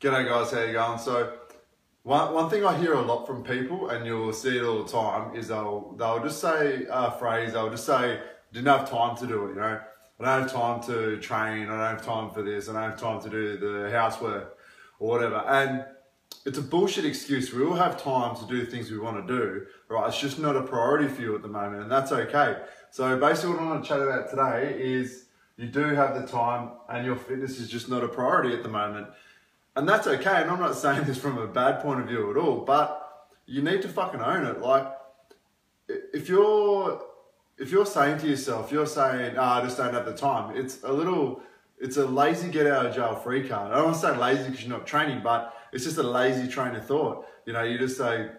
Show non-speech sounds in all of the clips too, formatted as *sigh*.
G'day guys, how you going? So one, one thing I hear a lot from people, and you'll see it all the time, is they'll they'll just say a phrase, they'll just say, didn't have time to do it, you know. I don't have time to train, I don't have time for this, I don't have time to do the housework or whatever. And it's a bullshit excuse. We all have time to do things we want to do, right? It's just not a priority for you at the moment, and that's okay. So basically what I want to chat about today is you do have the time and your fitness is just not a priority at the moment. And that's okay. And I'm not saying this from a bad point of view at all, but you need to fucking own it. Like, if you're if you're saying to yourself, you're saying, oh, I just don't have the time. It's a little, it's a lazy get out of jail free card. I don't want to say lazy because you're not training, but it's just a lazy train of thought. You know, you just say,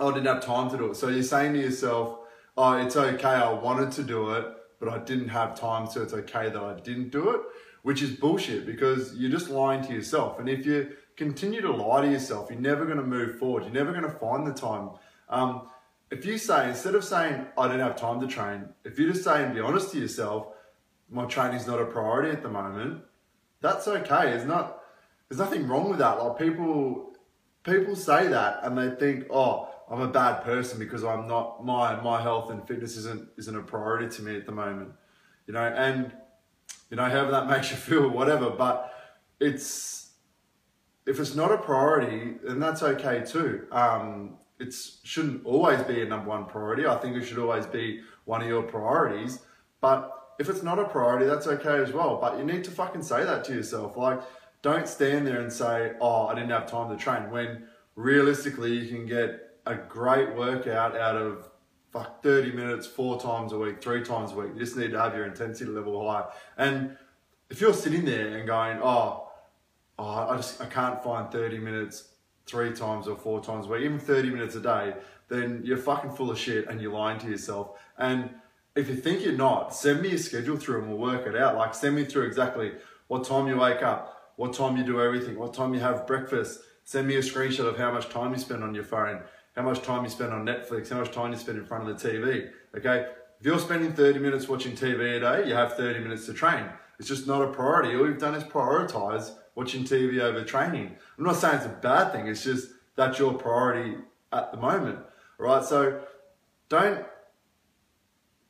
oh, I didn't have time to do it. So you're saying to yourself, oh, it's okay. I wanted to do it, but I didn't have time. So it's okay that I didn't do it which is bullshit because you're just lying to yourself. And if you continue to lie to yourself, you're never going to move forward. You're never going to find the time. Um, if you say, instead of saying, I don't have time to train, if you just say and be honest to yourself, my training's not a priority at the moment, that's okay. It's not, there's nothing wrong with that. Like people, people say that and they think, oh, I'm a bad person because I'm not, my, my health and fitness isn't, isn't a priority to me at the moment, you know, and you know, however that makes you feel, *laughs* whatever. But it's if it's not a priority, then that's okay too. Um, it shouldn't always be a number one priority. I think it should always be one of your priorities. But if it's not a priority, that's okay as well. But you need to fucking say that to yourself. Like, don't stand there and say, "Oh, I didn't have time to train." When realistically, you can get a great workout out of fuck 30 minutes four times a week, three times a week. You just need to have your intensity level high. And if you're sitting there and going, oh, oh I just I can't find 30 minutes three times or four times a week, even 30 minutes a day, then you're fucking full of shit and you're lying to yourself. And if you think you're not, send me your schedule through and we'll work it out. Like send me through exactly what time you wake up, what time you do everything, what time you have breakfast. Send me a screenshot of how much time you spend on your phone how much time you spend on Netflix, how much time you spend in front of the TV. Okay, if you're spending 30 minutes watching TV a day, you have 30 minutes to train. It's just not a priority. All you've done is prioritize watching TV over training. I'm not saying it's a bad thing. It's just that's your priority at the moment, right? So don't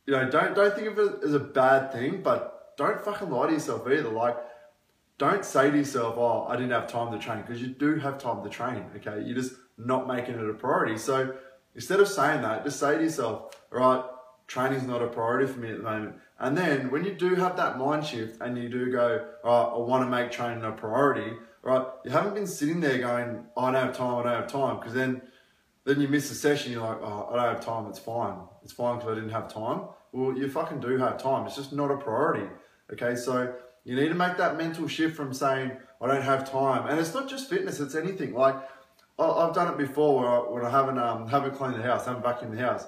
you know don't don't think of it as a bad thing, but don't fucking lie to yourself either. Like don't say to yourself, "Oh, I didn't have time to train," because you do have time to train. Okay, you just not making it a priority. So instead of saying that, just say to yourself, all right, training's not a priority for me at the moment. And then when you do have that mind shift and you do go, all right, I want to make training a priority, right? You haven't been sitting there going, I don't have time, I don't have time. Because then, then you miss a session, you're like, oh, I don't have time, it's fine. It's fine because I didn't have time. Well, you fucking do have time. It's just not a priority. Okay, so you need to make that mental shift from saying, I don't have time. And it's not just fitness, it's anything. Like, I've done it before where I, when I haven't um, haven't cleaned the house, haven't vacuumed the house.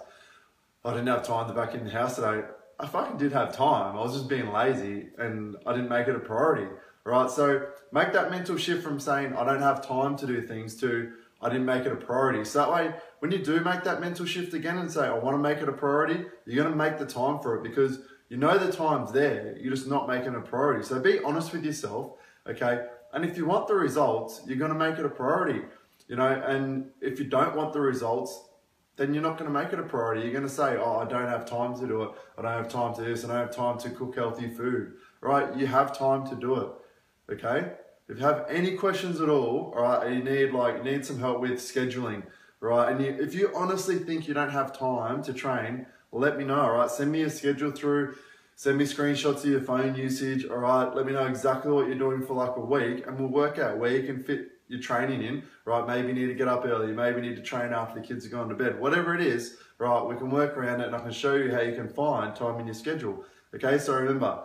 I didn't have time to vacuum the house today. I fucking did have time. I was just being lazy and I didn't make it a priority. Right? So make that mental shift from saying I don't have time to do things to I didn't make it a priority. So that way, when you do make that mental shift again and say I want to make it a priority, you're to make the time for it because you know the time's there. You're just not making it a priority. So be honest with yourself, okay? And if you want the results, you're to make it a priority you know, and if you don't want the results, then you're not going to make it a priority. You're going to say, oh, I don't have time to do it. I don't have time to this. I don't have time to cook healthy food, right? You have time to do it, okay? If you have any questions at all, all right, you need like, you need some help with scheduling, right? And you, if you honestly think you don't have time to train, let me know, all right? Send me a schedule through, send me screenshots of your phone usage, all right? Let me know exactly what you're doing for like a week and we'll work out where you can fit your training in, right? Maybe you need to get up early, maybe you need to train after the kids are gone to bed. Whatever it is, right, we can work around it and I can show you how you can find time in your schedule. Okay, so remember,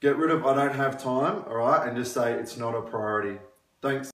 get rid of I don't have time, all right, and just say it's not a priority. Thanks.